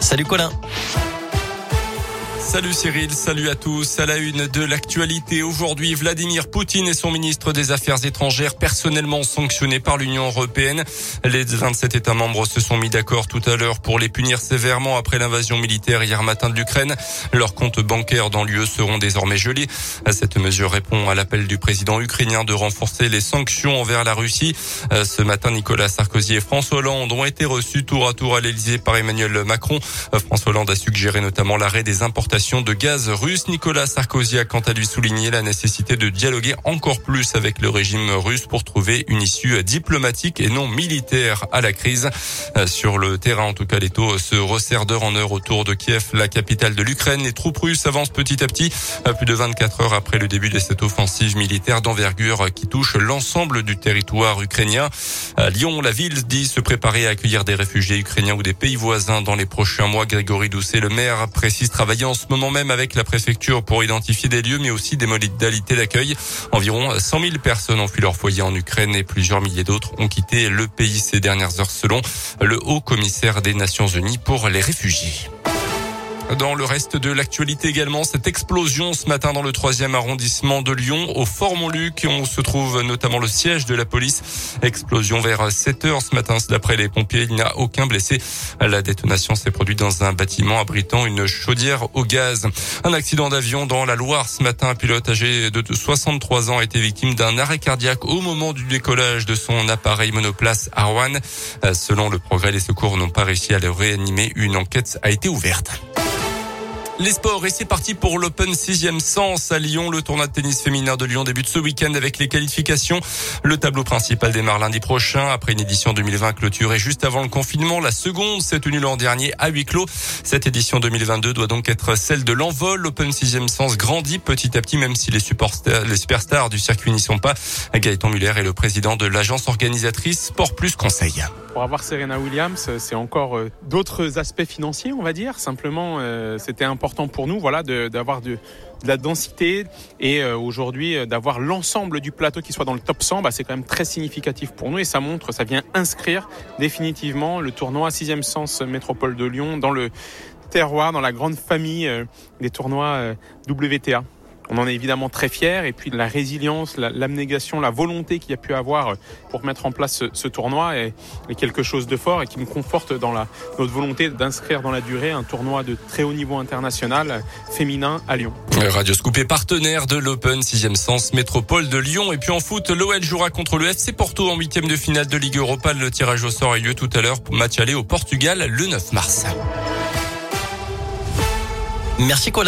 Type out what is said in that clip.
Salut Colin. Salut Cyril, salut à tous. À la une de l'actualité aujourd'hui, Vladimir Poutine et son ministre des Affaires étrangères personnellement sanctionnés par l'Union européenne. Les 27 États membres se sont mis d'accord tout à l'heure pour les punir sévèrement après l'invasion militaire hier matin de l'Ukraine. Leurs comptes bancaires dans l'UE seront désormais gelés. Cette mesure répond à l'appel du président ukrainien de renforcer les sanctions envers la Russie. Ce matin, Nicolas Sarkozy et François Hollande ont été reçus tour à tour à l'Elysée par Emmanuel Macron. François Hollande a suggéré notamment l'arrêt des importations de gaz russe. Nicolas Sarkozy a quant à lui souligné la nécessité de dialoguer encore plus avec le régime russe pour trouver une issue diplomatique et non militaire à la crise. Euh, sur le terrain, en tout cas, les taux se resserrent d'heure en heure autour de Kiev, la capitale de l'Ukraine. Les troupes russes avancent petit à petit, plus de 24 heures après le début de cette offensive militaire d'envergure qui touche l'ensemble du territoire ukrainien. Lyon, la ville dit se préparer à accueillir des réfugiés ukrainiens ou des pays voisins dans les prochains mois. Grégory Doucet, le maire, précise travailler ce moment même avec la préfecture pour identifier des lieux, mais aussi des modalités d'accueil. Environ 100 000 personnes ont fui leur foyer en Ukraine et plusieurs milliers d'autres ont quitté le pays ces dernières heures selon le haut commissaire des Nations Unies pour les réfugiés. Dans le reste de l'actualité également, cette explosion ce matin dans le troisième arrondissement de Lyon, au Fort Montluc, on se trouve notamment le siège de la police. Explosion vers 7 heures ce matin, d'après les pompiers, il n'y a aucun blessé. La détonation s'est produite dans un bâtiment abritant une chaudière au gaz. Un accident d'avion dans la Loire ce matin, un pilote âgé de 63 ans a été victime d'un arrêt cardiaque au moment du décollage de son appareil monoplace Arwan. Selon le progrès, les secours n'ont pas réussi à le réanimer. Une enquête a été ouverte. Les sports et c'est parti pour l'Open 6 sens à Lyon. Le tournoi de tennis féminin de Lyon débute ce week-end avec les qualifications. Le tableau principal démarre lundi prochain après une édition 2020 clôturée juste avant le confinement. La seconde s'est tenue l'an dernier à huis clos. Cette édition 2022 doit donc être celle de l'envol. L'Open 6 sens grandit petit à petit même si les, les superstars du circuit n'y sont pas. Gaëtan Muller est le président de l'agence organisatrice Sport Plus Conseil. Pour avoir Serena Williams, c'est encore euh, d'autres aspects financiers, on va dire. Simplement, euh, c'était important pour nous, voilà, d'avoir de, la densité et euh, aujourd'hui d'avoir l'ensemble du plateau qui soit dans le top 100. Bah, c'est quand même très significatif pour nous et ça montre, ça vient inscrire définitivement le tournoi 6 sens métropole de Lyon dans le terroir, dans la grande famille des tournois WTA. On en est évidemment très fiers et puis la résilience, l'abnégation, la, volonté qu'il y a pu avoir pour mettre en place ce, tournoi est, quelque chose de fort et qui me conforte dans notre volonté d'inscrire dans la durée un tournoi de très haut niveau international féminin à Lyon. Radio Scoop est partenaire de l'Open 6e Sens Métropole de Lyon et puis en foot, l'OL jouera contre le FC Porto en huitième de finale de Ligue Europa. Le tirage au sort a lieu tout à l'heure pour match aller au Portugal le 9 mars. Merci Colin.